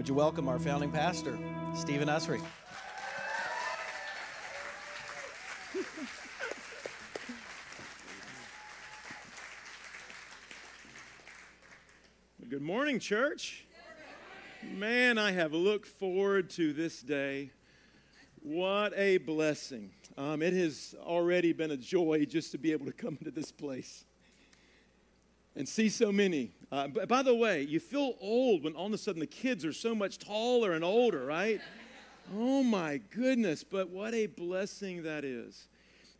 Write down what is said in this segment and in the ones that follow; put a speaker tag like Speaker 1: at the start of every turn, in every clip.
Speaker 1: Would you welcome our founding pastor, Stephen Usry?
Speaker 2: Good morning, church. Man, I have looked forward to this day. What a blessing. Um, it has already been a joy just to be able to come into this place and see so many. Uh, but by the way, you feel old when all of a sudden the kids are so much taller and older, right? Oh my goodness, but what a blessing that is.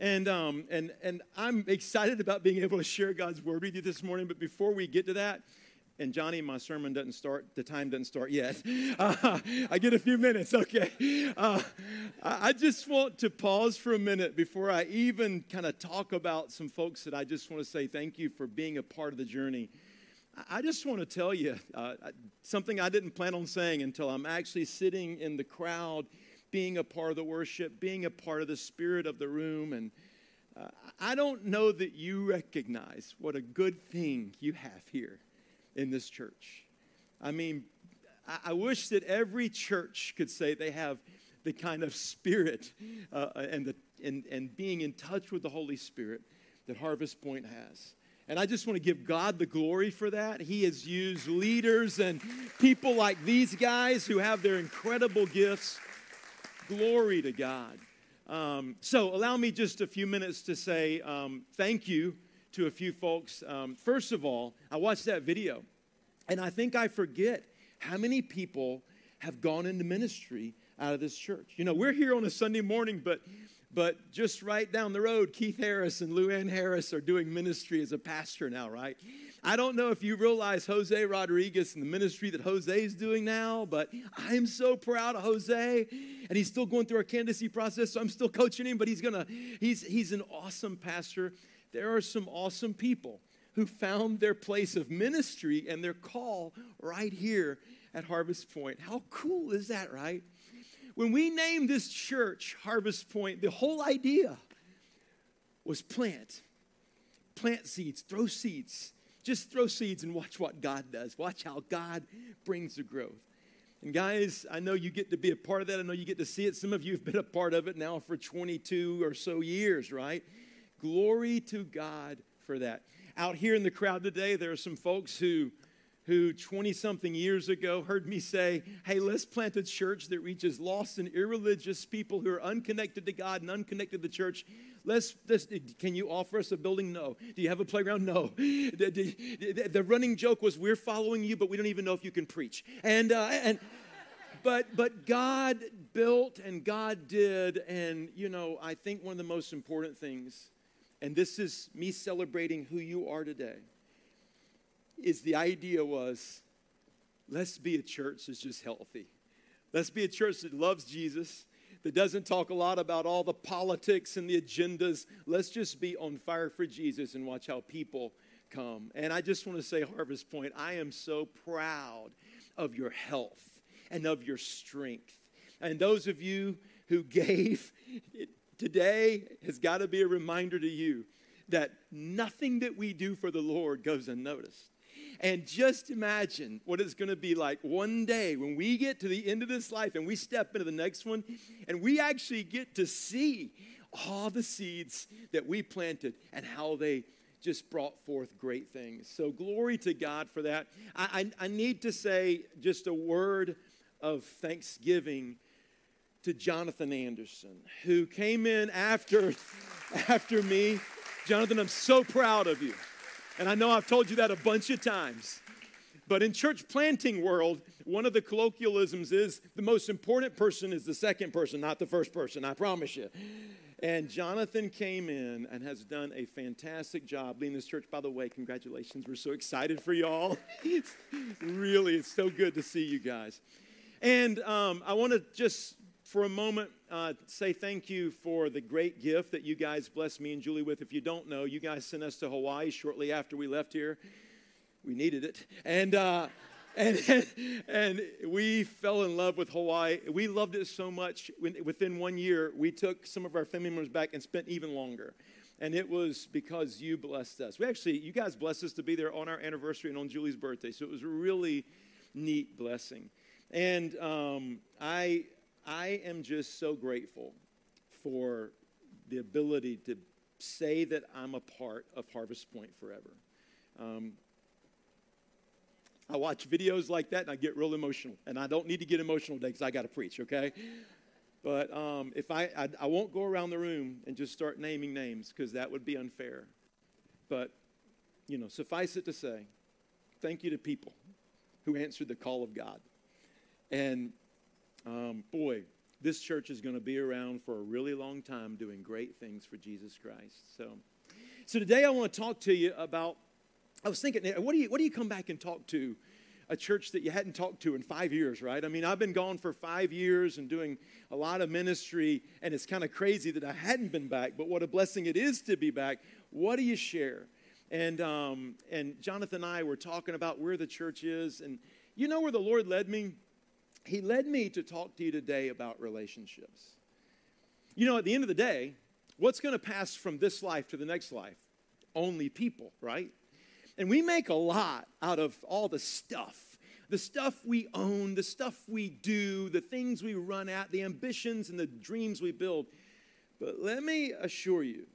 Speaker 2: And, um, and, and I'm excited about being able to share God's word with you this morning. But before we get to that, and Johnny, my sermon doesn't start, the time doesn't start yet. Uh, I get a few minutes, okay. Uh, I just want to pause for a minute before I even kind of talk about some folks that I just want to say thank you for being a part of the journey. I just want to tell you uh, something I didn't plan on saying until I'm actually sitting in the crowd, being a part of the worship, being a part of the spirit of the room. And uh, I don't know that you recognize what a good thing you have here in this church. I mean, I wish that every church could say they have the kind of spirit uh, and, the, and, and being in touch with the Holy Spirit that Harvest Point has. And I just want to give God the glory for that. He has used leaders and people like these guys who have their incredible gifts. Glory to God. Um, so, allow me just a few minutes to say um, thank you to a few folks. Um, first of all, I watched that video, and I think I forget how many people have gone into ministry out of this church. You know, we're here on a Sunday morning, but but just right down the road, Keith Harris and Lou Ann Harris are doing ministry as a pastor now, right? I don't know if you realize Jose Rodriguez and the ministry that Jose is doing now, but I'm so proud of Jose. And he's still going through our candidacy process, so I'm still coaching him, but he's gonna, he's he's an awesome pastor there are some awesome people who found their place of ministry and their call right here at Harvest Point. How cool is that, right? When we named this church Harvest Point, the whole idea was plant. Plant seeds, throw seeds. Just throw seeds and watch what God does. Watch how God brings the growth. And guys, I know you get to be a part of that. I know you get to see it. Some of you have been a part of it now for 22 or so years, right? Glory to God for that. Out here in the crowd today, there are some folks who who 20 something years ago heard me say, Hey, let's plant a church that reaches lost and irreligious people who are unconnected to God and unconnected to the church. Let's, let's can you offer us a building? No. Do you have a playground? No. The, the, the running joke was, We're following you, but we don't even know if you can preach. And, uh, and, but but God built and God did, and you know, I think one of the most important things and this is me celebrating who you are today, is the idea was let's be a church that's just healthy. Let's be a church that loves Jesus, that doesn't talk a lot about all the politics and the agendas. Let's just be on fire for Jesus and watch how people come. And I just want to say, Harvest Point, I am so proud of your health and of your strength. And those of you who gave, today has got to be a reminder to you that nothing that we do for the Lord goes unnoticed. And just imagine what it's going to be like one day when we get to the end of this life and we step into the next one and we actually get to see all the seeds that we planted and how they just brought forth great things. So, glory to God for that. I, I, I need to say just a word of thanksgiving to Jonathan Anderson, who came in after, after me. Jonathan, I'm so proud of you. And I know I've told you that a bunch of times. But in church planting world, one of the colloquialisms is the most important person is the second person, not the first person, I promise you. And Jonathan came in and has done a fantastic job leading this church. By the way, congratulations. We're so excited for y'all. really, it's so good to see you guys. And um, I want to just for a moment uh, say thank you for the great gift that you guys blessed me and Julie with. If you don't know, you guys sent us to Hawaii shortly after we left here. We needed it. And, uh, and, and we fell in love with Hawaii. We loved it so much. Within one year, we took some of our family members back and spent even longer. And it was because you blessed us. We actually, you guys blessed us to be there on our anniversary and on Julie's birthday. So it was a really neat blessing. And um, I, I am just so grateful for the ability to say that I'm a part of Harvest Point forever. Um, I watch videos like that and I get real emotional. And I don't need to get emotional today because I got to preach, okay? But um, if I, I, I won't go around the room and just start naming names because that would be unfair. But, you know, suffice it to say, thank you to people who answered the call of God. And um, boy, this church is going to be around for a really long time doing great things for Jesus Christ. So, so today I want to talk to you about. I was thinking, what do you what do you come back and talk to a church that you hadn't talked to in five years, right? I mean, I've been gone for five years and doing a lot of ministry, and it's kind of crazy that I hadn't been back, but what a blessing it is to be back. What do you share? And, um, and Jonathan and I were talking about where the church is, and you know where the Lord led me? He led me to talk to you today about relationships. You know, at the end of the day, what's going to pass from this life to the next life? Only people, right? And we make a lot out of all the stuff the stuff we own, the stuff we do, the things we run at, the ambitions and the dreams we build. But let me assure you,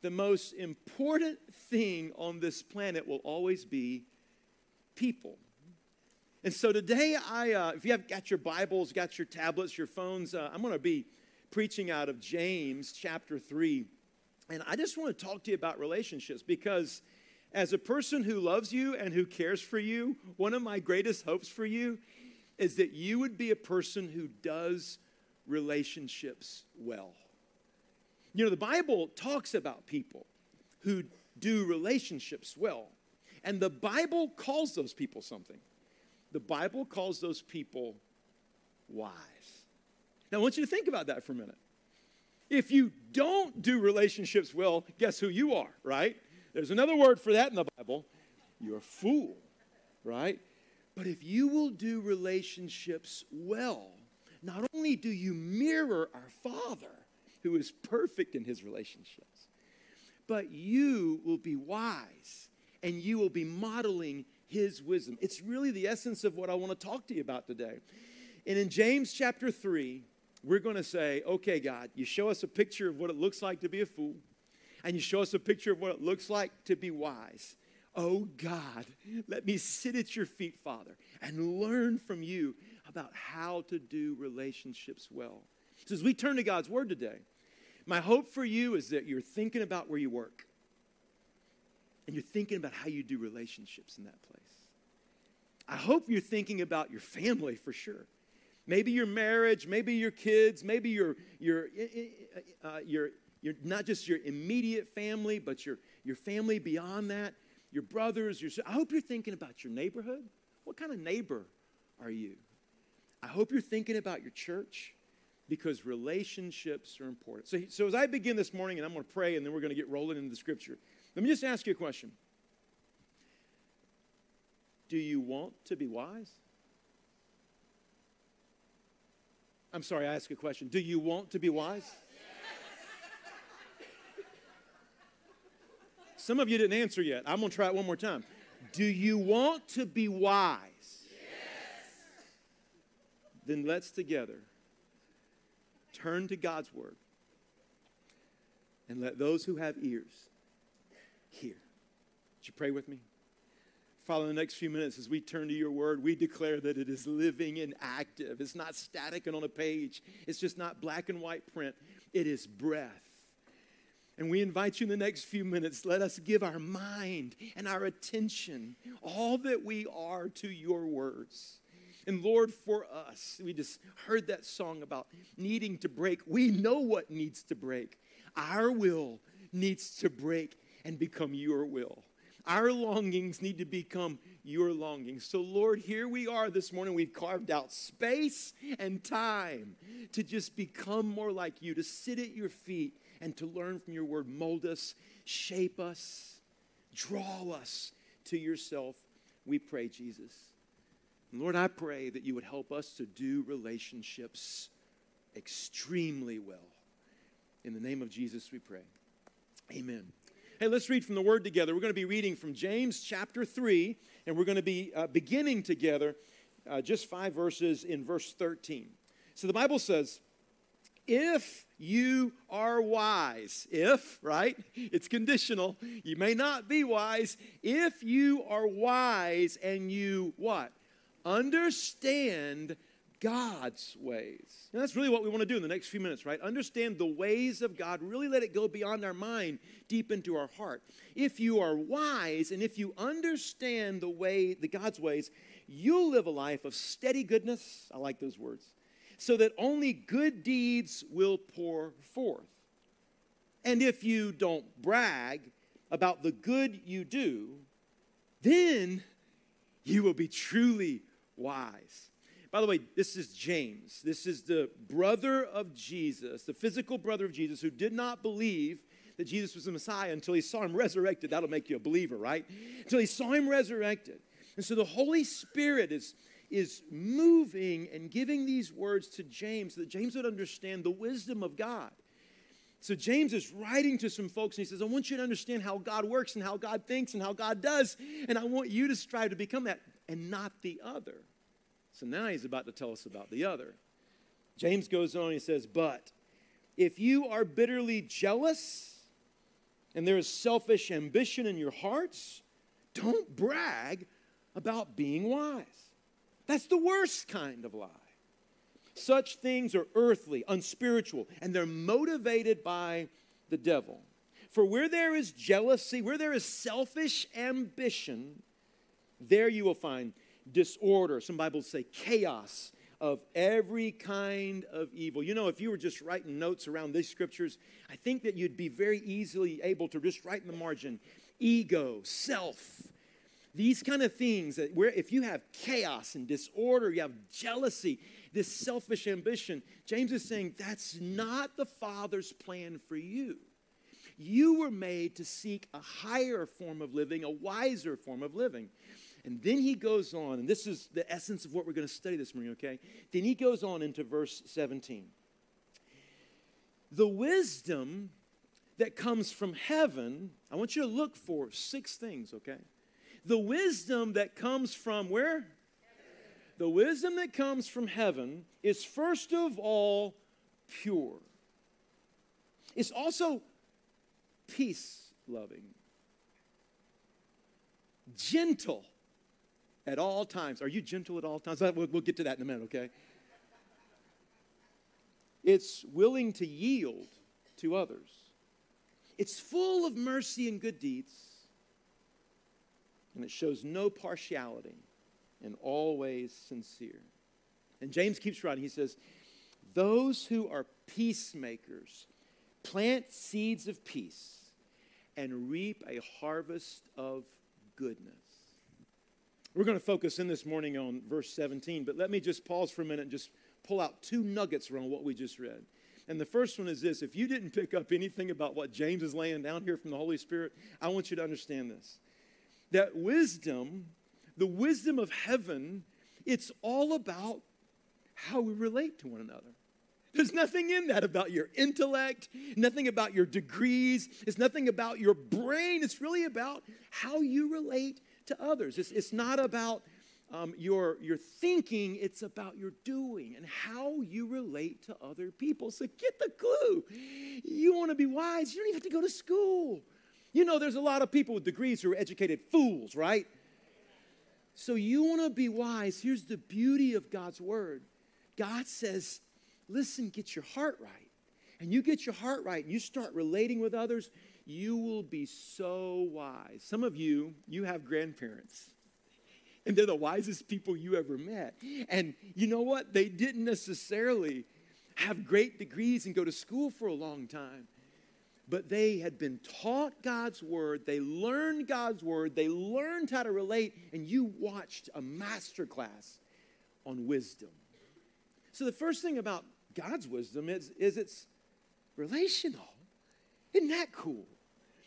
Speaker 2: the most important thing on this planet will always be people. And so today, I, uh, if you have got your Bibles, got your tablets, your phones, uh, I'm going to be preaching out of James chapter 3. And I just want to talk to you about relationships because as a person who loves you and who cares for you, one of my greatest hopes for you is that you would be a person who does relationships well. You know, the Bible talks about people who do relationships well, and the Bible calls those people something. The Bible calls those people wise. Now, I want you to think about that for a minute. If you don't do relationships well, guess who you are, right? There's another word for that in the Bible. You're a fool, right? But if you will do relationships well, not only do you mirror our Father, who is perfect in his relationships, but you will be wise and you will be modeling his wisdom. It's really the essence of what I want to talk to you about today. And in James chapter 3, we're going to say, okay, God, you show us a picture of what it looks like to be a fool and you show us a picture of what it looks like to be wise. Oh God, let me sit at your feet, Father, and learn from you about how to do relationships well. So, as we turn to God's Word today, my hope for you is that you're thinking about where you work and you're thinking about how you do relationships in that place. I hope you're thinking about your family for sure. Maybe your marriage, maybe your kids, maybe your, your, uh, your your, not just your immediate family, but your, your family beyond that, your brothers, your I hope you're thinking about your neighborhood. What kind of neighbor are you? I hope you're thinking about your church because relationships are important. So, so as I begin this morning, and I'm going to pray, and then we're going to get rolling into the scripture, let me just ask you a question. Do you want to be wise? I'm sorry, I ask a question. Do you want to be wise? Some of you didn't answer yet. I'm going to try it one more time. Do you want to be wise? Yes. Then let's together turn to God's word and let those who have ears hear. Would you pray with me? Father, in the next few minutes, as we turn to your word, we declare that it is living and active. It's not static and on a page, it's just not black and white print. It is breath and we invite you in the next few minutes, let us give our mind and our attention, all that we are, to your words. And Lord, for us, we just heard that song about needing to break. We know what needs to break. Our will needs to break and become your will. Our longings need to become your longings. So, Lord, here we are this morning. We've carved out space and time to just become more like you, to sit at your feet and to learn from your word. Mold us, shape us, draw us to yourself. We pray, Jesus. And Lord, I pray that you would help us to do relationships extremely well. In the name of Jesus, we pray. Amen. Hey, let's read from the Word together. We're going to be reading from James chapter 3, and we're going to be uh, beginning together uh, just five verses in verse 13. So the Bible says, if you are wise, if, right? It's conditional. You may not be wise. If you are wise and you what? Understand God's ways. And that's really what we want to do in the next few minutes, right? Understand the ways of God, really let it go beyond our mind, deep into our heart. If you are wise and if you understand the way, the God's ways, you'll live a life of steady goodness. I like those words. So that only good deeds will pour forth. And if you don't brag about the good you do, then you will be truly wise. By the way, this is James. This is the brother of Jesus, the physical brother of Jesus, who did not believe that Jesus was the Messiah until he saw him resurrected. That'll make you a believer, right? Until he saw him resurrected. And so the Holy Spirit is, is moving and giving these words to James so that James would understand the wisdom of God. So James is writing to some folks and he says, I want you to understand how God works and how God thinks and how God does. And I want you to strive to become that and not the other. So now he's about to tell us about the other. James goes on, he says, But if you are bitterly jealous and there is selfish ambition in your hearts, don't brag about being wise. That's the worst kind of lie. Such things are earthly, unspiritual, and they're motivated by the devil. For where there is jealousy, where there is selfish ambition, there you will find disorder. Some Bibles say chaos of every kind of evil. You know, if you were just writing notes around these scriptures, I think that you'd be very easily able to just write in the margin ego, self, these kind of things that where if you have chaos and disorder, you have jealousy, this selfish ambition, James is saying that's not the Father's plan for you. You were made to seek a higher form of living, a wiser form of living. And then he goes on, and this is the essence of what we're going to study this morning, okay? Then he goes on into verse 17. The wisdom that comes from heaven, I want you to look for six things, okay? The wisdom that comes from where? The wisdom that comes from heaven is first of all pure. It's also peace loving, gentle at all times. Are you gentle at all times? We'll, we'll get to that in a minute, okay? It's willing to yield to others. It's full of mercy and good deeds. And it shows no partiality and always sincere. And James keeps writing. He says, Those who are peacemakers plant seeds of peace and reap a harvest of goodness. We're going to focus in this morning on verse 17, but let me just pause for a minute and just pull out two nuggets around what we just read. And the first one is this if you didn't pick up anything about what James is laying down here from the Holy Spirit, I want you to understand this. That wisdom, the wisdom of heaven, it's all about how we relate to one another. There's nothing in that about your intellect, nothing about your degrees, it's nothing about your brain. It's really about how you relate to others. It's, it's not about um, your, your thinking, it's about your doing and how you relate to other people. So get the clue. You want to be wise, you don't even have to go to school. You know, there's a lot of people with degrees who are educated fools, right? So you want to be wise. Here's the beauty of God's word God says, listen, get your heart right. And you get your heart right and you start relating with others, you will be so wise. Some of you, you have grandparents. And they're the wisest people you ever met. And you know what? They didn't necessarily have great degrees and go to school for a long time. But they had been taught God's word, they learned God's word, they learned how to relate, and you watched a master class on wisdom. So the first thing about God's wisdom is, is it's relational. Isn't that cool?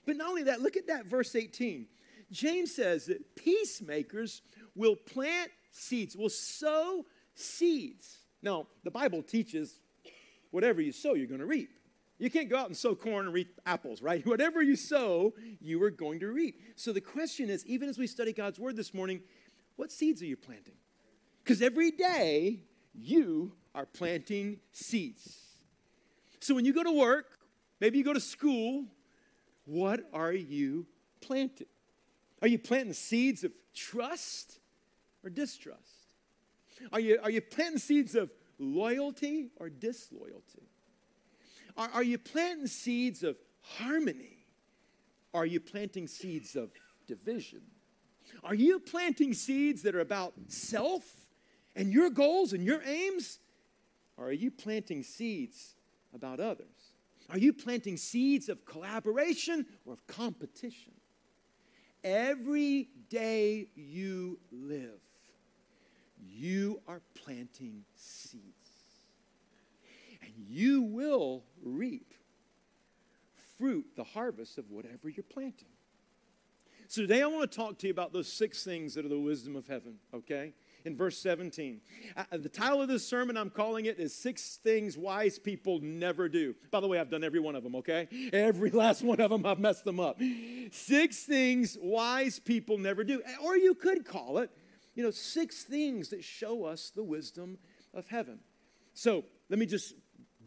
Speaker 2: But not only that, look at that verse 18. James says that peacemakers will plant seeds, will sow seeds. Now, the Bible teaches whatever you sow, you're going to reap. You can't go out and sow corn and reap apples, right? Whatever you sow, you are going to reap. So the question is even as we study God's word this morning, what seeds are you planting? Because every day you are planting seeds. So when you go to work, maybe you go to school, what are you planting? Are you planting seeds of trust or distrust? Are you, are you planting seeds of loyalty or disloyalty? Are, are you planting seeds of harmony? Are you planting seeds of division? Are you planting seeds that are about self and your goals and your aims? Or are you planting seeds about others? Are you planting seeds of collaboration or of competition? Every day you live, you are planting seeds. And you will reap fruit, the harvest of whatever you're planting. So today I want to talk to you about those six things that are the wisdom of heaven, okay? In verse 17. Uh, uh, the title of this sermon, I'm calling it, is Six Things Wise People Never Do. By the way, I've done every one of them, okay? Every last one of them, I've messed them up. Six things wise people never do. Or you could call it, you know, six things that show us the wisdom of heaven. So let me just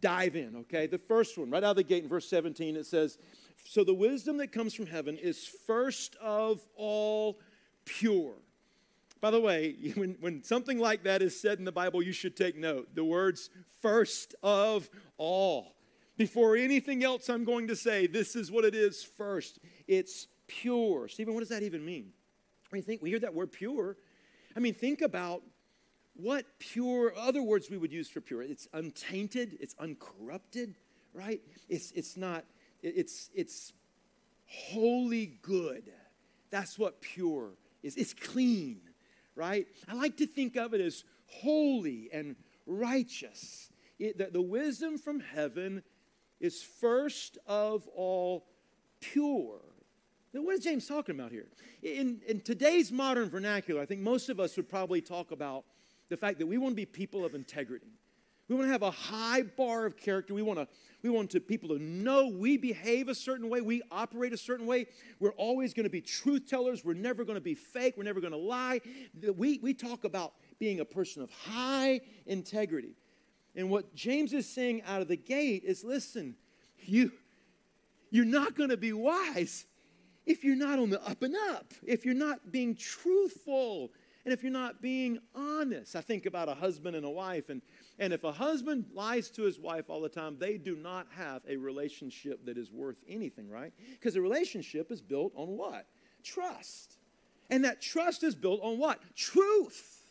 Speaker 2: dive in, okay? The first one, right out of the gate in verse 17, it says, So the wisdom that comes from heaven is first of all pure. By the way, when, when something like that is said in the Bible, you should take note. The words first of all. Before anything else I'm going to say, this is what it is first. It's pure. Stephen, what does that even mean? When you think we hear that word pure, I mean, think about what pure, other words we would use for pure. It's untainted, it's uncorrupted, right? It's, it's not, it's, it's holy good. That's what pure is. It's clean, right? I like to think of it as holy and righteous. It, the, the wisdom from heaven is first of all pure. Now, what is James talking about here? In, in today's modern vernacular, I think most of us would probably talk about the fact that we want to be people of integrity. We want to have a high bar of character. We want to we want to people to know we behave a certain way, we operate a certain way. We're always going to be truth tellers. We're never going to be fake. We're never going to lie. We we talk about being a person of high integrity. And what James is saying out of the gate is listen, you you're not going to be wise if you're not on the up and up, if you're not being truthful, and if you're not being honest. I think about a husband and a wife, and, and if a husband lies to his wife all the time, they do not have a relationship that is worth anything, right? Because a relationship is built on what? Trust. And that trust is built on what? Truth.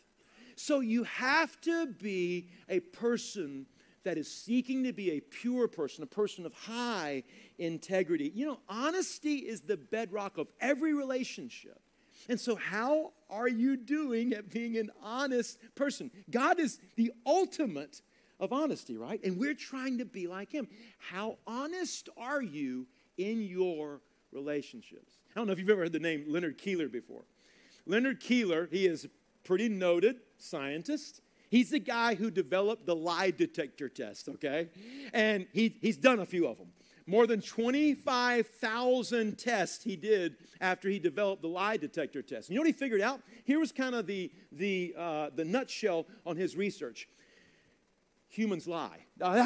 Speaker 2: So you have to be a person that is seeking to be a pure person, a person of high integrity. You know, honesty is the bedrock of every relationship. And so, how are you doing at being an honest person? God is the ultimate of honesty, right? And we're trying to be like Him. How honest are you in your relationships? I don't know if you've ever heard the name Leonard Keeler before. Leonard Keeler, he is a pretty noted scientist. He's the guy who developed the lie detector test, okay? And he, he's done a few of them more than 25,000 tests he did after he developed the lie detector test. You know what he figured out? Here was kind of the, the, uh, the nutshell on his research. Humans lie. that's,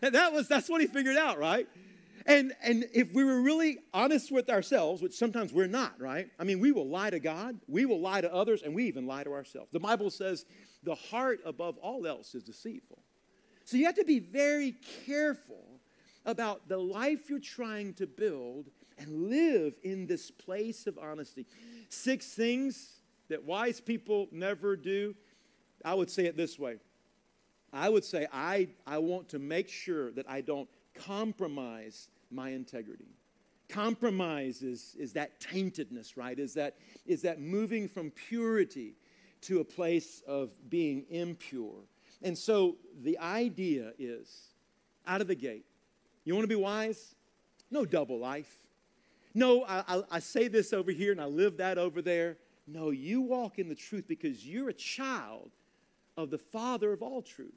Speaker 2: that was, that's what he figured out, right? And, and if we were really honest with ourselves, which sometimes we're not, right? I mean, we will lie to God, we will lie to others, and we even lie to ourselves. The Bible says the heart above all else is deceitful. So you have to be very careful about the life you're trying to build and live in this place of honesty. Six things that wise people never do. I would say it this way I would say I, I want to make sure that I don't compromise my integrity. Compromise is, is that taintedness, right? Is that, is that moving from purity to a place of being impure. And so the idea is out of the gate, you want to be wise? No double life. No, I, I, I, say this over here and I live that over there. No, you walk in the truth because you're a child of the Father of all truth.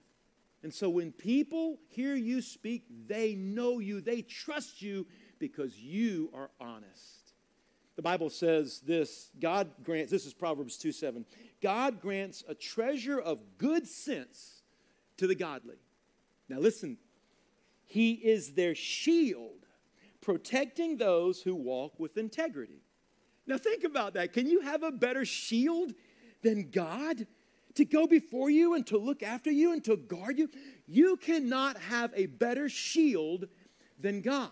Speaker 2: And so when people hear you speak, they know you, they trust you because you are honest. The Bible says this God grants, this is Proverbs 2 7. God grants a treasure of good sense to the godly. Now, listen, He is their shield, protecting those who walk with integrity. Now, think about that. Can you have a better shield than God to go before you and to look after you and to guard you? You cannot have a better shield than God.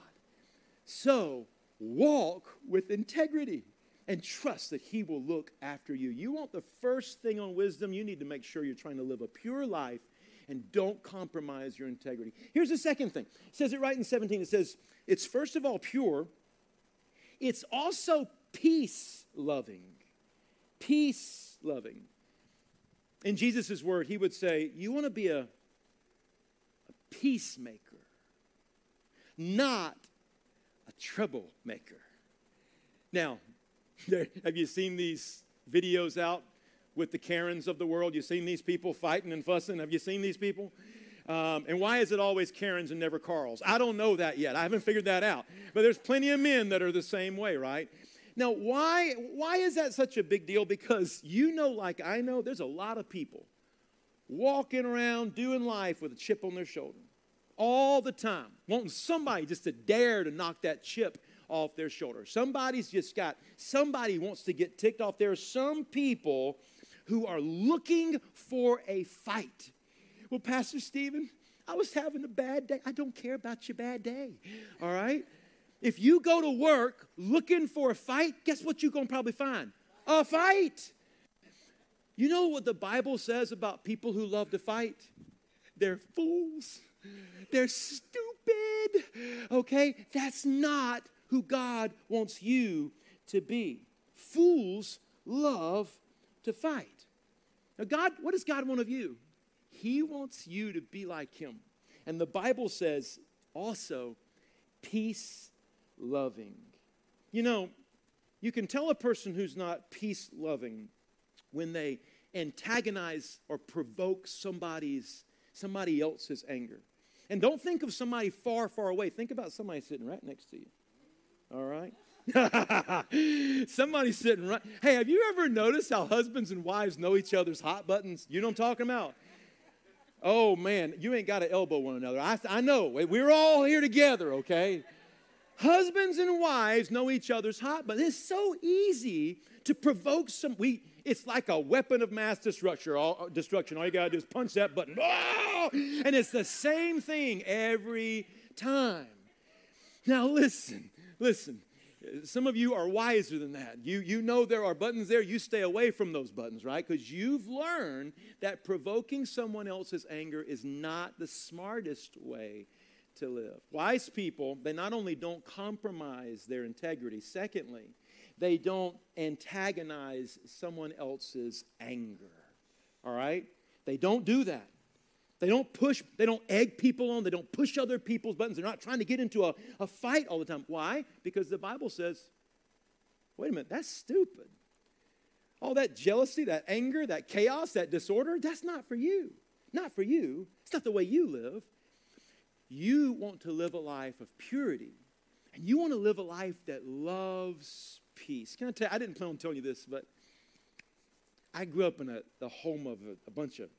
Speaker 2: So, walk with integrity and trust that He will look after you. You want the first thing on wisdom, you need to make sure you're trying to live a pure life and don't compromise your integrity. Here's the second thing it says it right in 17. It says, It's first of all pure, it's also peace loving. Peace loving. In Jesus' word, he would say, You want to be a, a peacemaker, not a troublemaker. Now, have you seen these videos out with the Karens of the world? You've seen these people fighting and fussing? Have you seen these people? Um, and why is it always Karens and never Carls? I don't know that yet. I haven't figured that out. But there's plenty of men that are the same way, right? Now, why, why is that such a big deal? Because you know, like I know, there's a lot of people walking around doing life with a chip on their shoulder all the time, wanting somebody just to dare to knock that chip off their shoulder. Somebody's just got, somebody wants to get ticked off. There are some people who are looking for a fight. Well, Pastor Stephen, I was having a bad day. I don't care about your bad day, all right? If you go to work looking for a fight, guess what you're going to probably find? A fight. You know what the Bible says about people who love to fight? They're fools. They're stupid. Okay? That's not who God wants you to be. Fools love to fight. Now, God, what does God want of you? He wants you to be like Him. And the Bible says also, peace loving. You know, you can tell a person who's not peace loving when they antagonize or provoke somebody's somebody else's anger. And don't think of somebody far, far away. Think about somebody sitting right next to you. All right? Somebody sitting right. Hey, have you ever noticed how husbands and wives know each other's hot buttons? You know what I'm talking about? Oh man, you ain't got to elbow one another. I, I know. We're all here together, okay? Husbands and wives know each other's hot buttons. It's so easy to provoke some. We, it's like a weapon of mass destruction. All, uh, destruction. All you got to do is punch that button. Oh! And it's the same thing every time. Now, listen, listen. Some of you are wiser than that. You, you know there are buttons there. You stay away from those buttons, right? Because you've learned that provoking someone else's anger is not the smartest way to live. Wise people, they not only don't compromise their integrity, secondly, they don't antagonize someone else's anger. All right? They don't do that. They don't push, they don't egg people on, they don't push other people's buttons. They're not trying to get into a, a fight all the time. Why? Because the Bible says, wait a minute, that's stupid. All that jealousy, that anger, that chaos, that disorder, that's not for you. Not for you. It's not the way you live. You want to live a life of purity, and you want to live a life that loves peace. Can I tell you, I didn't plan on telling you this, but I grew up in a, the home of a, a bunch of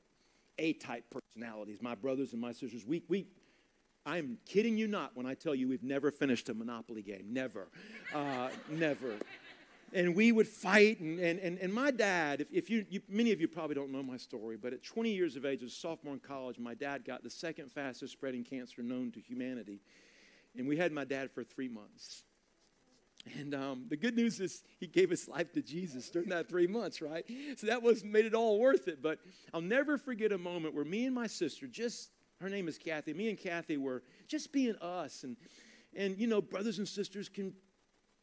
Speaker 2: a type personalities, my brothers and my sisters. We, we, I'm kidding you not when I tell you we've never finished a Monopoly game. Never. Uh, never. And we would fight. And, and, and, and my dad, if, if you, you, many of you probably don't know my story, but at 20 years of age, as a sophomore in college, my dad got the second fastest spreading cancer known to humanity. And we had my dad for three months. And um, the good news is he gave his life to Jesus during that three months, right? So that was made it all worth it. But I'll never forget a moment where me and my sister, just her name is Kathy, me and Kathy were just being us. And and you know, brothers and sisters can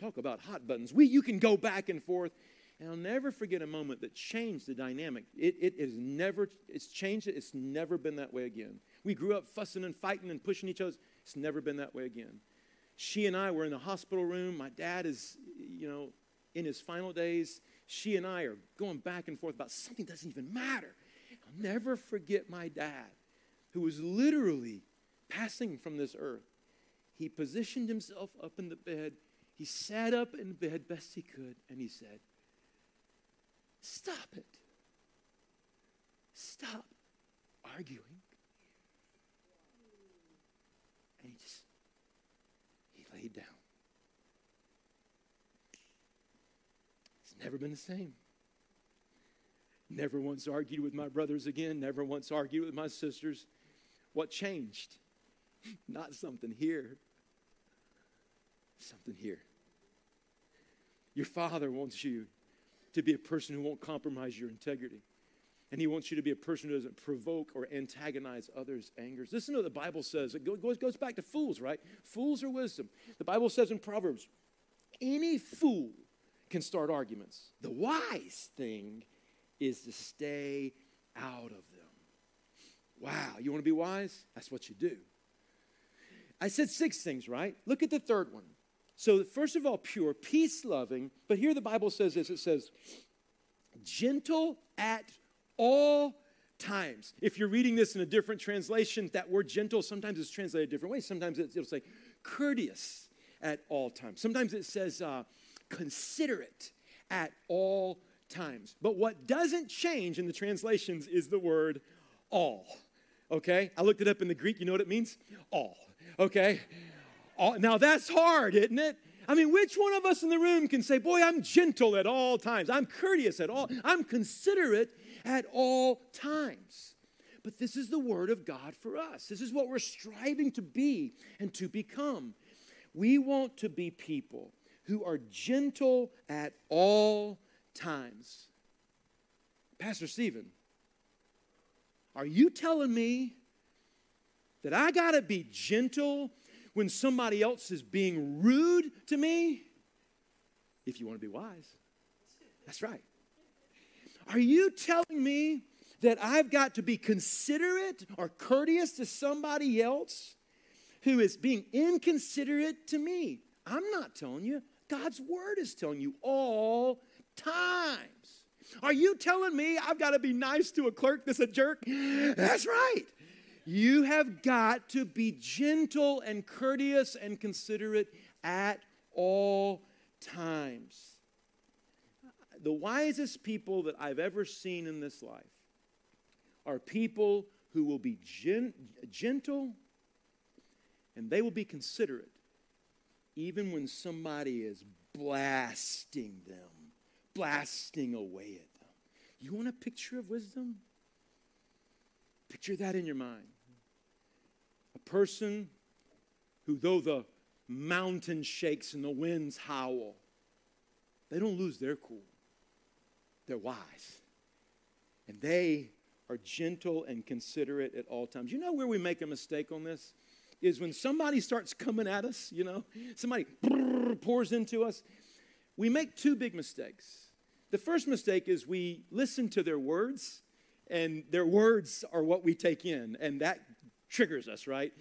Speaker 2: talk about hot buttons. We you can go back and forth. And I'll never forget a moment that changed the dynamic. It, it is never, it's changed it. It's never been that way again. We grew up fussing and fighting and pushing each other. It's never been that way again she and I were in the hospital room. My dad is, you know, in his final days. She and I are going back and forth about something that doesn't even matter. I'll never forget my dad, who was literally passing from this earth. He positioned himself up in the bed. He sat up in bed best he could, and he said, Stop it. Stop arguing. And he just, he laid down. It's never been the same. Never once argued with my brothers again, never once argued with my sisters. What changed? Not something here, something here. Your father wants you to be a person who won't compromise your integrity. And he wants you to be a person who doesn't provoke or antagonize others' angers. Listen to what the Bible says. It goes, goes back to fools, right? Fools are wisdom. The Bible says in Proverbs, any fool can start arguments. The wise thing is to stay out of them. Wow, you want to be wise? That's what you do. I said six things, right? Look at the third one. So, first of all, pure, peace loving. But here the Bible says this it says, gentle at all times. If you're reading this in a different translation, that word gentle sometimes is translated a different ways. Sometimes it'll say courteous at all times. Sometimes it says uh, considerate at all times. But what doesn't change in the translations is the word all. Okay? I looked it up in the Greek. You know what it means? All. Okay? All. Now that's hard, isn't it? I mean, which one of us in the room can say, Boy, I'm gentle at all times. I'm courteous at all. I'm considerate at all times. But this is the word of God for us. This is what we're striving to be and to become. We want to be people who are gentle at all times. Pastor Stephen, are you telling me that I got to be gentle when somebody else is being rude to me? If you want to be wise. That's right. Are you telling me that I've got to be considerate or courteous to somebody else who is being inconsiderate to me? I'm not telling you. God's word is telling you all times. Are you telling me I've got to be nice to a clerk that's a jerk? That's right. You have got to be gentle and courteous and considerate at all times. The wisest people that I've ever seen in this life are people who will be gen- gentle and they will be considerate even when somebody is blasting them blasting away at them. You want a picture of wisdom? Picture that in your mind. A person who, though the mountain shakes and the winds howl, they don't lose their cool. They're wise. And they are gentle and considerate at all times. You know where we make a mistake on this? Is when somebody starts coming at us, you know, somebody pours into us. We make two big mistakes. The first mistake is we listen to their words, and their words are what we take in, and that triggers us, right?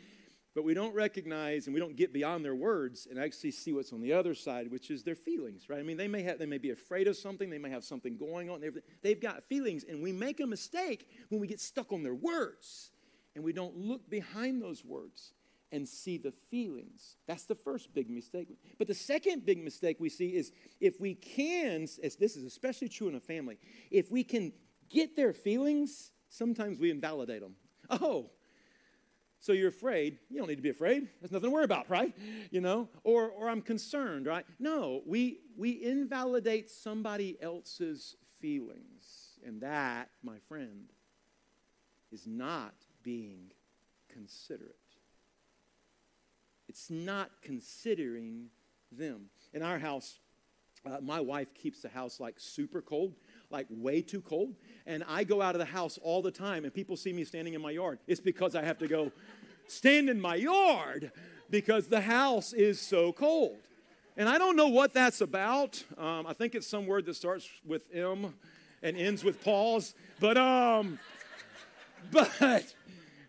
Speaker 2: But we don't recognize and we don't get beyond their words and actually see what's on the other side, which is their feelings, right? I mean, they may have, they may be afraid of something, they may have something going on. They've, got feelings, and we make a mistake when we get stuck on their words and we don't look behind those words and see the feelings. That's the first big mistake. But the second big mistake we see is if we can, as this is especially true in a family, if we can get their feelings, sometimes we invalidate them. Oh, so you're afraid. You don't need to be afraid. There's nothing to worry about, right? You know, or, or I'm concerned, right? No, we, we invalidate somebody else's feelings. And that, my friend, is not being considerate. It's not considering them. In our house, uh, my wife keeps the house like super cold, like way too cold. And I go out of the house all the time, and people see me standing in my yard. It's because I have to go stand in my yard because the house is so cold. And I don't know what that's about. Um, I think it's some word that starts with M and ends with pause. But um, but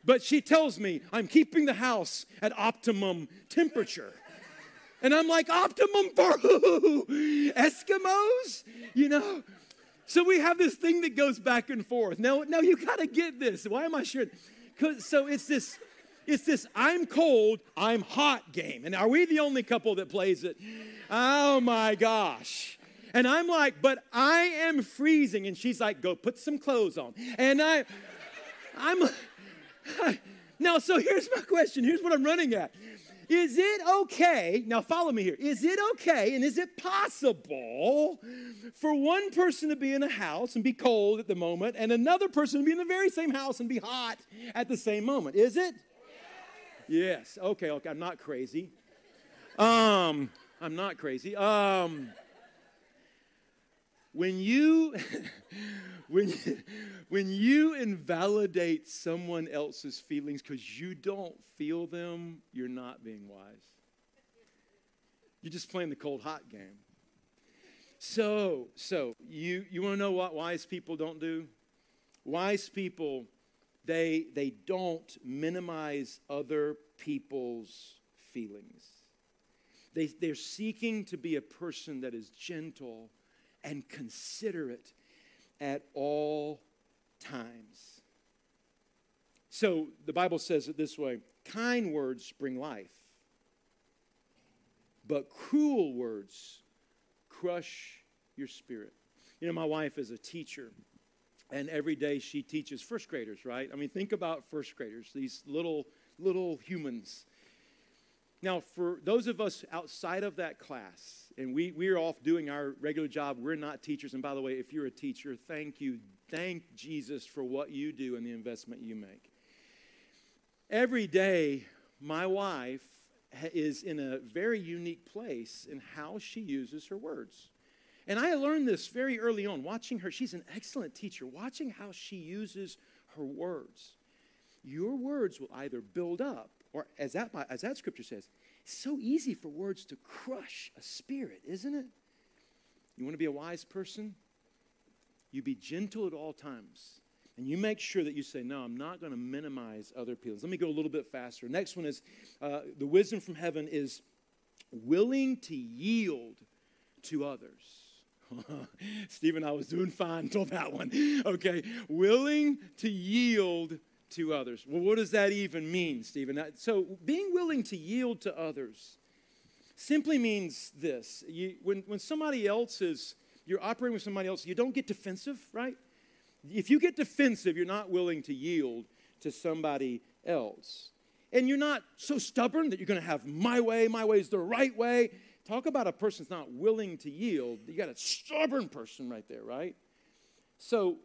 Speaker 2: but she tells me I'm keeping the house at optimum temperature. And I'm like, optimum for who? Eskimos? You know? So we have this thing that goes back and forth. Now, now you gotta get this. Why am I sure? So it's this, it's this I'm cold, I'm hot game. And are we the only couple that plays it? Oh my gosh. And I'm like, but I am freezing. And she's like, go put some clothes on. And I, I'm, now, so here's my question. Here's what I'm running at. Is it okay? Now, follow me here. Is it okay and is it possible for one person to be in a house and be cold at the moment and another person to be in the very same house and be hot at the same moment? Is it? Yes. yes. Okay, okay. I'm not crazy. Um, I'm not crazy. Um, when you when when you invalidate someone else's feelings because you don't feel them you're not being wise. You're just playing the cold hot game. So so you you want to know what wise people don't do? Wise people they they don't minimize other people's feelings. They, they're seeking to be a person that is gentle and considerate at all times. So the Bible says it this way kind words bring life, but cruel words crush your spirit. You know, my wife is a teacher, and every day she teaches first graders, right? I mean, think about first graders, these little, little humans now, for those of us outside of that class, and we, we're off doing our regular job, we're not teachers. And by the way, if you're a teacher, thank you. Thank Jesus for what you do and the investment you make. Every day, my wife is in a very unique place in how she uses her words. And I learned this very early on, watching her. She's an excellent teacher, watching how she uses her words. Your words will either build up or as that, as that scripture says, it's so easy for words to crush a spirit, isn't it? You want to be a wise person? You be gentle at all times. And you make sure that you say, No, I'm not going to minimize other people's. Let me go a little bit faster. Next one is uh, the wisdom from heaven is willing to yield to others. Stephen, I was doing fine until that one. Okay, willing to yield to others. Well, what does that even mean, Stephen? So, being willing to yield to others simply means this. You, when, when somebody else is, you're operating with somebody else, you don't get defensive, right? If you get defensive, you're not willing to yield to somebody else. And you're not so stubborn that you're going to have my way, my way is the right way. Talk about a person that's not willing to yield. You got a stubborn person right there, right? So,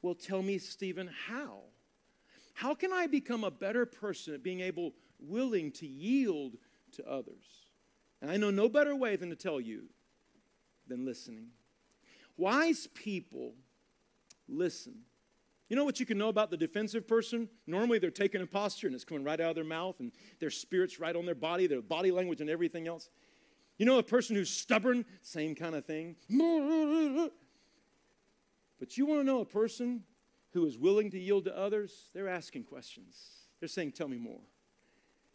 Speaker 2: well, tell me, Stephen, how? How can I become a better person at being able, willing to yield to others? And I know no better way than to tell you than listening. Wise people listen. You know what you can know about the defensive person? Normally they're taking a posture and it's coming right out of their mouth and their spirit's right on their body, their body language and everything else. You know a person who's stubborn? Same kind of thing. But you want to know a person who is willing to yield to others, they're asking questions. They're saying, Tell me more.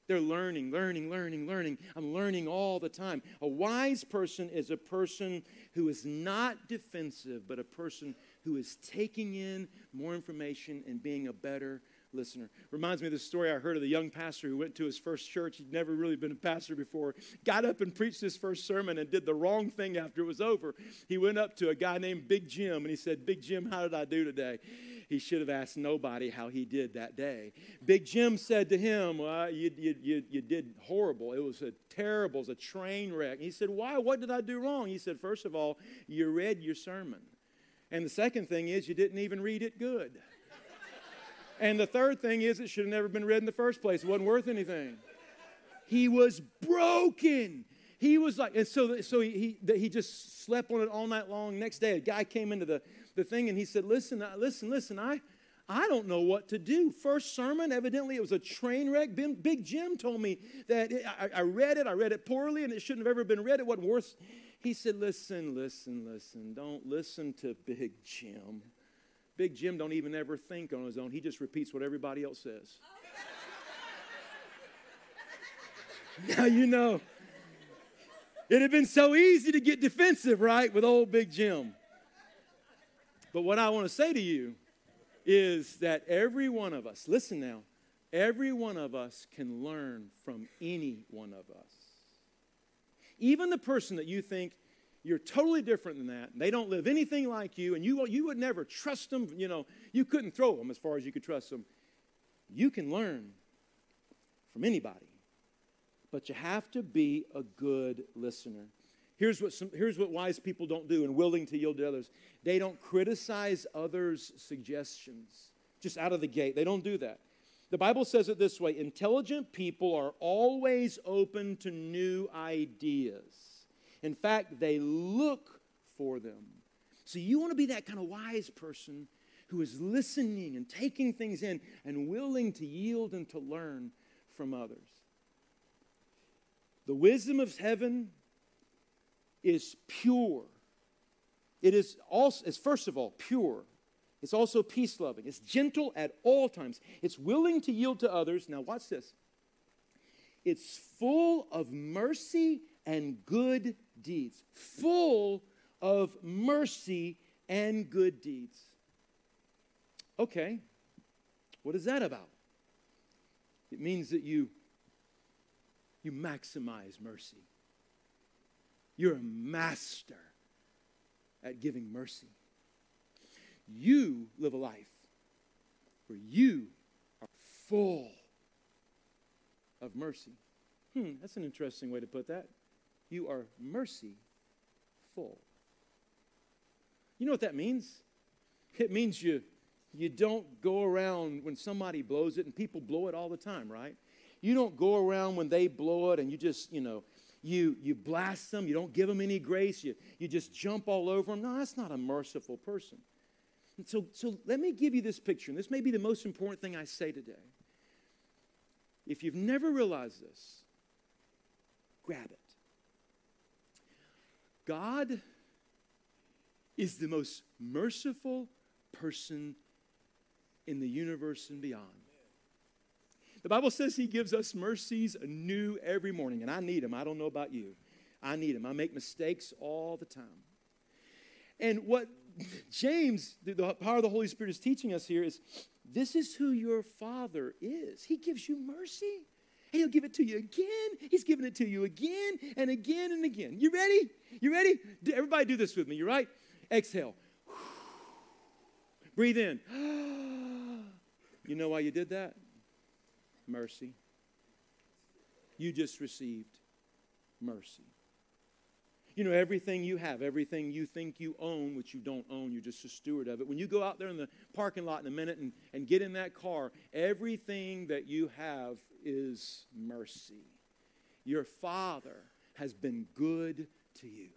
Speaker 2: They're learning, learning, learning, learning. I'm learning all the time. A wise person is a person who is not defensive, but a person who is taking in more information and being a better listener. Reminds me of the story I heard of the young pastor who went to his first church. He'd never really been a pastor before. Got up and preached his first sermon and did the wrong thing after it was over. He went up to a guy named Big Jim and he said, Big Jim, how did I do today? He should have asked nobody how he did that day. Big Jim said to him, well, you, you, you, you did horrible. It was a terrible, it was a train wreck. He said, Why? What did I do wrong? He said, First of all, you read your sermon. And the second thing is, you didn't even read it good. And the third thing is, it should have never been read in the first place. It wasn't worth anything. He was broken. He was like, and so, so he, he, he just slept on it all night long. Next day, a guy came into the, the thing and he said, Listen, listen, listen, I, I don't know what to do. First sermon, evidently it was a train wreck. Big Jim told me that it, I, I read it, I read it poorly, and it shouldn't have ever been read. It wasn't worth. He said, Listen, listen, listen. Don't listen to Big Jim. Big Jim don't even ever think on his own. He just repeats what everybody else says. now you know. It'd have been so easy to get defensive, right, with old Big Jim. But what I want to say to you is that every one of us, listen now, every one of us can learn from any one of us. Even the person that you think you're totally different than that. They don't live anything like you, and you, you would never trust them. You know, you couldn't throw them as far as you could trust them. You can learn from anybody, but you have to be a good listener. Here's what, some, here's what wise people don't do and willing to yield to others they don't criticize others' suggestions just out of the gate. They don't do that. The Bible says it this way intelligent people are always open to new ideas. In fact, they look for them. So you want to be that kind of wise person who is listening and taking things in and willing to yield and to learn from others. The wisdom of heaven is pure. It is also, it's first of all pure. It's also peace loving. It's gentle at all times. It's willing to yield to others. Now, watch this. It's full of mercy and good deeds, full of mercy and good deeds. Okay, what is that about? It means that you you maximize mercy. You're a master at giving mercy. You live a life where you are full of mercy. Hmm, that's an interesting way to put that you are mercy full. You know what that means? It means you, you don't go around when somebody blows it, and people blow it all the time, right? You don't go around when they blow it and you just, you know, you, you blast them, you don't give them any grace, you, you just jump all over them. No, that's not a merciful person. And so, so let me give you this picture, and this may be the most important thing I say today. If you've never realized this, grab it. God is the most merciful person in the universe and beyond. The Bible says He gives us mercies anew every morning, and I need them. I don't know about you. I need them. I make mistakes all the time. And what James, the power of the Holy Spirit, is teaching us here is this is who your Father is. He gives you mercy. And he'll give it to you again. He's giving it to you again and again and again. You ready? You ready? Everybody do this with me. You right? Exhale. Breathe in. You know why you did that? Mercy. You just received mercy. You know, everything you have, everything you think you own, which you don't own, you're just a steward of it. When you go out there in the parking lot in a minute and, and get in that car, everything that you have is mercy. Your Father has been good to you.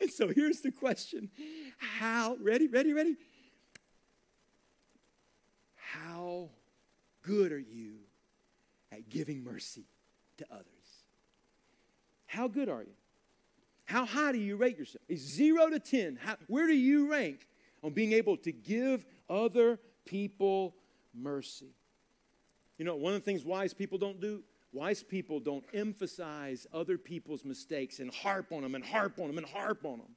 Speaker 2: And so here's the question How, ready, ready, ready? How good are you at giving mercy to others? How good are you? How high do you rate yourself? Is zero to 10. How, where do you rank on being able to give other people mercy? You know, one of the things wise people don't do, wise people don't emphasize other people's mistakes and harp on them and harp on them and harp on them.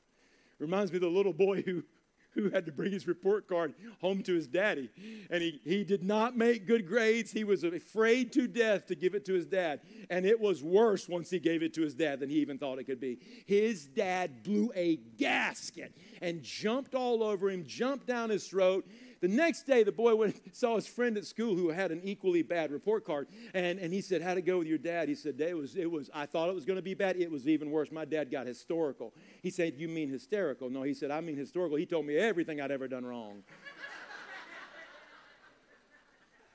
Speaker 2: Reminds me of the little boy who who had to bring his report card home to his daddy. And he, he did not make good grades. He was afraid to death to give it to his dad. And it was worse once he gave it to his dad than he even thought it could be. His dad blew a gasket and jumped all over him, jumped down his throat, the next day, the boy went saw his friend at school who had an equally bad report card, and, and he said, "How'd it go with your dad?" He said, "It was it was. I thought it was going to be bad. It was even worse. My dad got historical." He said, "You mean hysterical?" No, he said, "I mean historical." He told me everything I'd ever done wrong.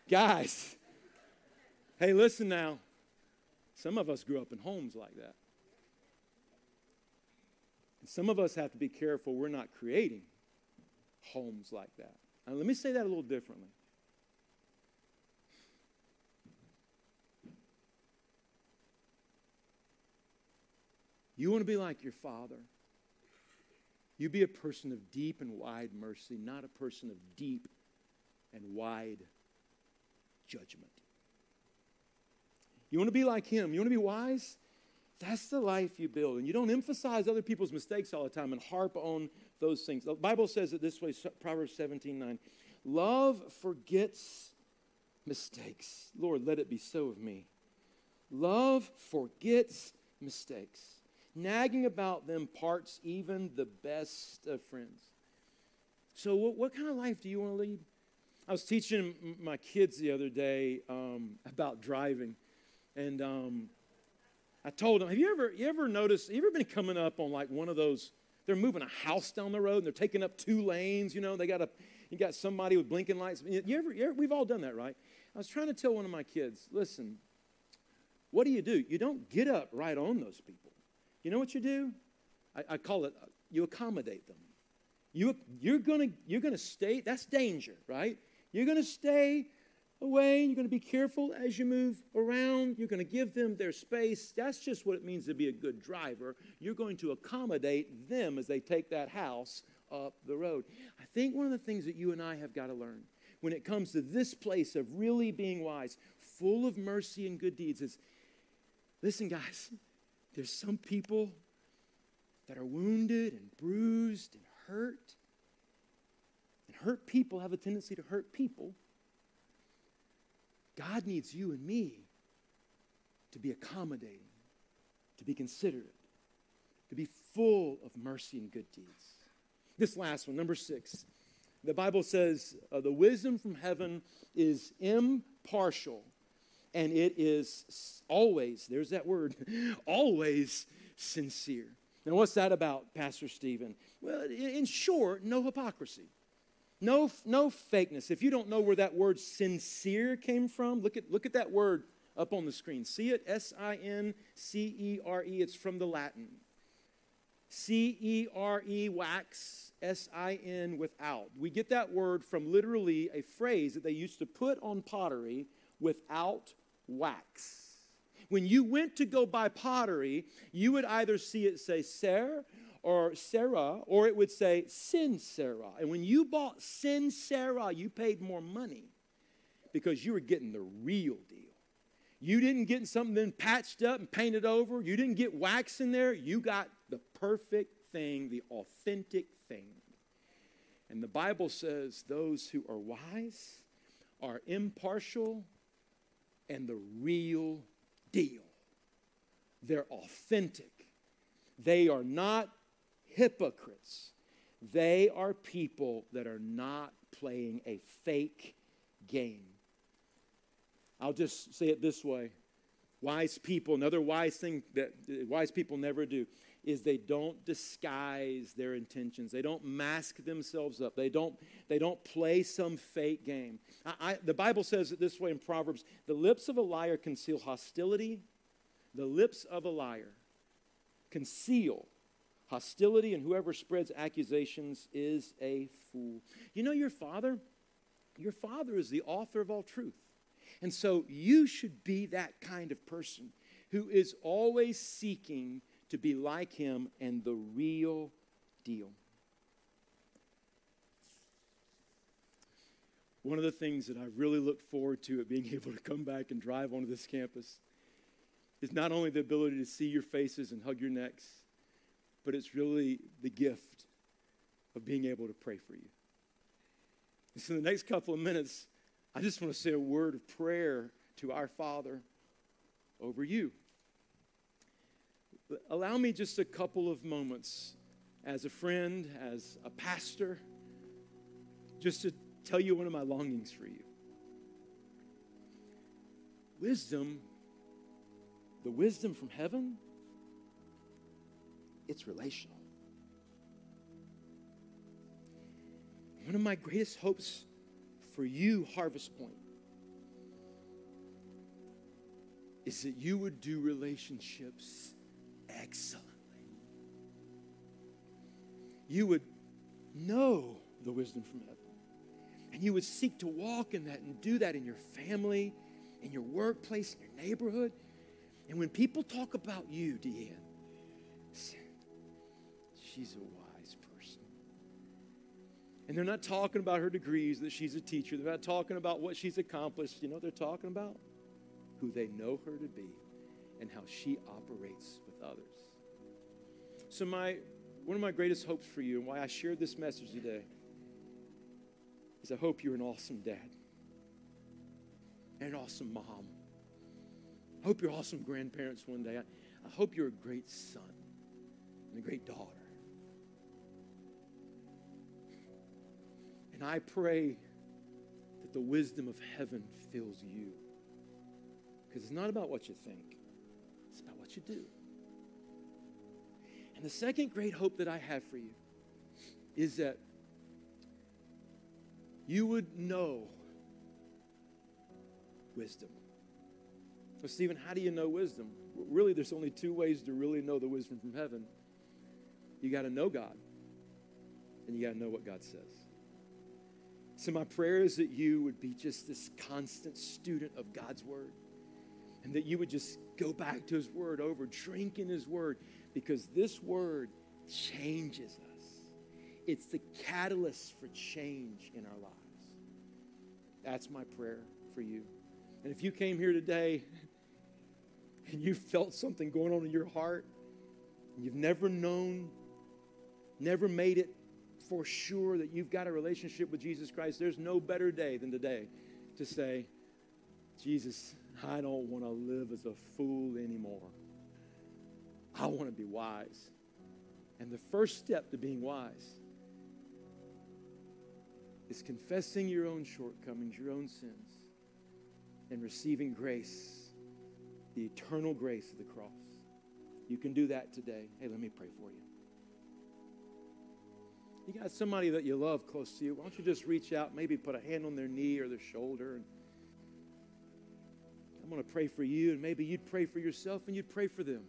Speaker 2: Guys, hey, listen now. Some of us grew up in homes like that. And some of us have to be careful we're not creating homes like that. Now, let me say that a little differently. You want to be like your father. You be a person of deep and wide mercy, not a person of deep and wide judgment. You want to be like him. You want to be wise? That's the life you build. And you don't emphasize other people's mistakes all the time and harp on those things. The Bible says it this way Proverbs 17 9. Love forgets mistakes. Lord, let it be so of me. Love forgets mistakes. nagging about them parts even the best of friends. So, what, what kind of life do you want to lead? I was teaching my kids the other day um, about driving, and um, I told them, "Have you ever, you ever noticed? You ever been coming up on like one of those? They're moving a house down the road, and they're taking up two lanes. You know, they got a, you got somebody with blinking lights. You ever, you ever, we've all done that, right? I was trying to tell one of my kids, listen, what do you do? You don't get up right on those people. You know what you do? I, I call it, uh, you accommodate them. You, you're going to you're gonna stay, that's danger, right? You're going to stay away. You're going to be careful as you move around. You're going to give them their space. That's just what it means to be a good driver. You're going to accommodate them as they take that house up the road. I think one of the things that you and I have got to learn when it comes to this place of really being wise, full of mercy and good deeds, is listen, guys, there's some people that are wounded and bruised and hurt. And hurt people have a tendency to hurt people. God needs you and me to be accommodating, to be considerate, to be full of mercy and good deeds. This last one, number six. The Bible says uh, the wisdom from heaven is impartial and it is always, there's that word, always sincere. Now, what's that about, Pastor Stephen? Well, in short, no hypocrisy. No, no fakeness. If you don't know where that word sincere came from, look at, look at that word up on the screen. See it? S I N C E R E. It's from the Latin. C E R E, wax, S I N, without. We get that word from literally a phrase that they used to put on pottery without wax. When you went to go buy pottery, you would either see it say Ser or Sarah, or it would say Sin Sarah. And when you bought Sin Sarah, you paid more money because you were getting the real deal. You didn't get something then patched up and painted over. You didn't get wax in there. You got the perfect thing, the authentic thing. And the Bible says those who are wise are impartial and the real deal. They're authentic. They are not hypocrites. They are people that are not playing a fake game. I'll just say it this way wise people, another wise thing that uh, wise people never do is they don't disguise their intentions. They don't mask themselves up. They don't, they don't play some fake game. I, I, the Bible says it this way in Proverbs the lips of a liar conceal hostility, the lips of a liar conceal hostility, and whoever spreads accusations is a fool. You know your father? Your father is the author of all truth. And so you should be that kind of person who is always seeking to be like him and the real deal. One of the things that I really look forward to at being able to come back and drive onto this campus is not only the ability to see your faces and hug your necks, but it's really the gift of being able to pray for you. So, in the next couple of minutes, I just want to say a word of prayer to our Father over you. Allow me just a couple of moments as a friend, as a pastor, just to tell you one of my longings for you. Wisdom, the wisdom from heaven, it's relational. One of my greatest hopes for you, Harvest Point, is that you would do relationships excellently. You would know the wisdom from heaven. And you would seek to walk in that and do that in your family, in your workplace, in your neighborhood. And when people talk about you, Deanne, she's a wise person. And they're not talking about her degrees, that she's a teacher. They're not talking about what she's accomplished. You know they're talking about? Who they know her to be and how she operates with others. So, my, one of my greatest hopes for you and why I shared this message today is I hope you're an awesome dad and an awesome mom. I hope you're awesome grandparents one day. I, I hope you're a great son. and a great daughter. And I pray that the wisdom of heaven fills you. Because it's not about what you think, it's about what you do. And the second great hope that I have for you is that you would know wisdom. Well, Stephen, how do you know wisdom? Really, there's only two ways to really know the wisdom from heaven. You got to know God, and you got to know what God says. So, my prayer is that you would be just this constant student of God's Word, and that you would just go back to His Word over, drink in His Word, because this Word changes us. It's the catalyst for change in our lives. That's my prayer for you. And if you came here today and you felt something going on in your heart, and you've never known, never made it for sure that you've got a relationship with Jesus Christ, there's no better day than today to say, Jesus, I don't want to live as a fool anymore. I want to be wise. And the first step to being wise is confessing your own shortcomings, your own sins, and receiving grace the eternal grace of the cross. You can do that today. Hey, let me pray for you. You got somebody that you love close to you. Why don't you just reach out, maybe put a hand on their knee or their shoulder? And I'm going to pray for you, and maybe you'd pray for yourself and you'd pray for them.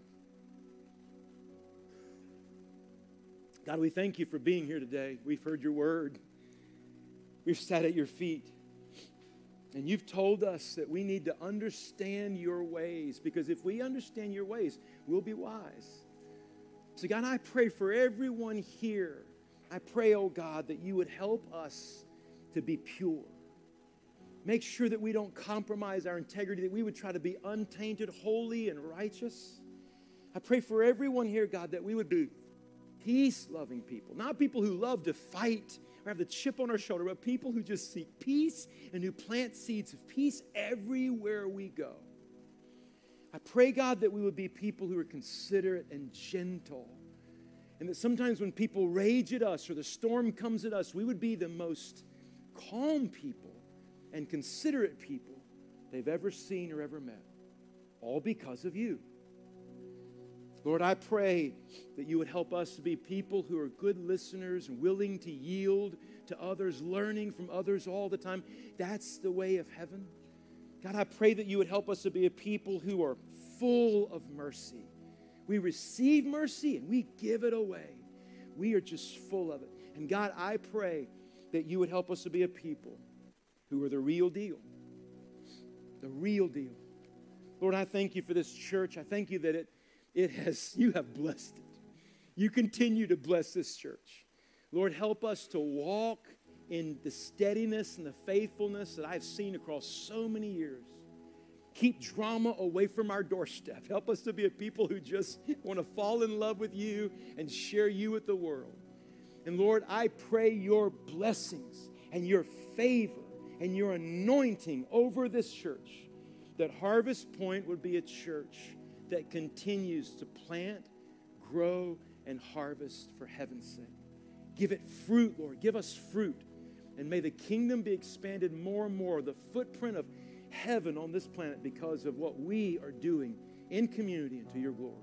Speaker 2: God, we thank you for being here today. We've heard your word, we've sat at your feet. And you've told us that we need to understand your ways because if we understand your ways, we'll be wise. So, God, I pray for everyone here. I pray, oh God, that you would help us to be pure. Make sure that we don't compromise our integrity, that we would try to be untainted, holy, and righteous. I pray for everyone here, God, that we would be peace loving people, not people who love to fight or have the chip on our shoulder, but people who just seek peace and who plant seeds of peace everywhere we go. I pray, God, that we would be people who are considerate and gentle. And that sometimes when people rage at us or the storm comes at us, we would be the most calm people and considerate people they've ever seen or ever met. All because of you. Lord, I pray that you would help us to be people who are good listeners and willing to yield to others, learning from others all the time. That's the way of heaven. God, I pray that you would help us to be a people who are full of mercy. We receive mercy and we give it away. We are just full of it. And God, I pray that you would help us to be a people who are the real deal. The real deal. Lord, I thank you for this church. I thank you that it it has, you have blessed it. You continue to bless this church. Lord, help us to walk in the steadiness and the faithfulness that I've seen across so many years. Keep drama away from our doorstep. Help us to be a people who just want to fall in love with you and share you with the world. And Lord, I pray your blessings and your favor and your anointing over this church, that Harvest Point would be a church that continues to plant, grow, and harvest for heaven's sake. Give it fruit, Lord. Give us fruit. And may the kingdom be expanded more and more, the footprint of heaven on this planet because of what we are doing in community and to your glory.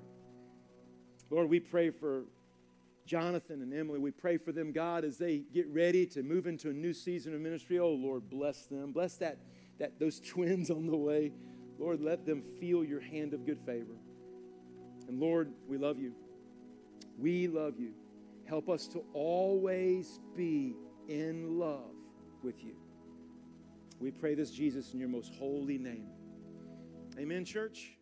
Speaker 2: Lord, we pray for Jonathan and Emily. We pray for them, God, as they get ready to move into a new season of ministry. Oh, Lord, bless them. Bless that, that those twins on the way. Lord, let them feel your hand of good favor. And Lord, we love you. We love you. Help us to always be in love with you. We pray this, Jesus, in your most holy name. Amen, church.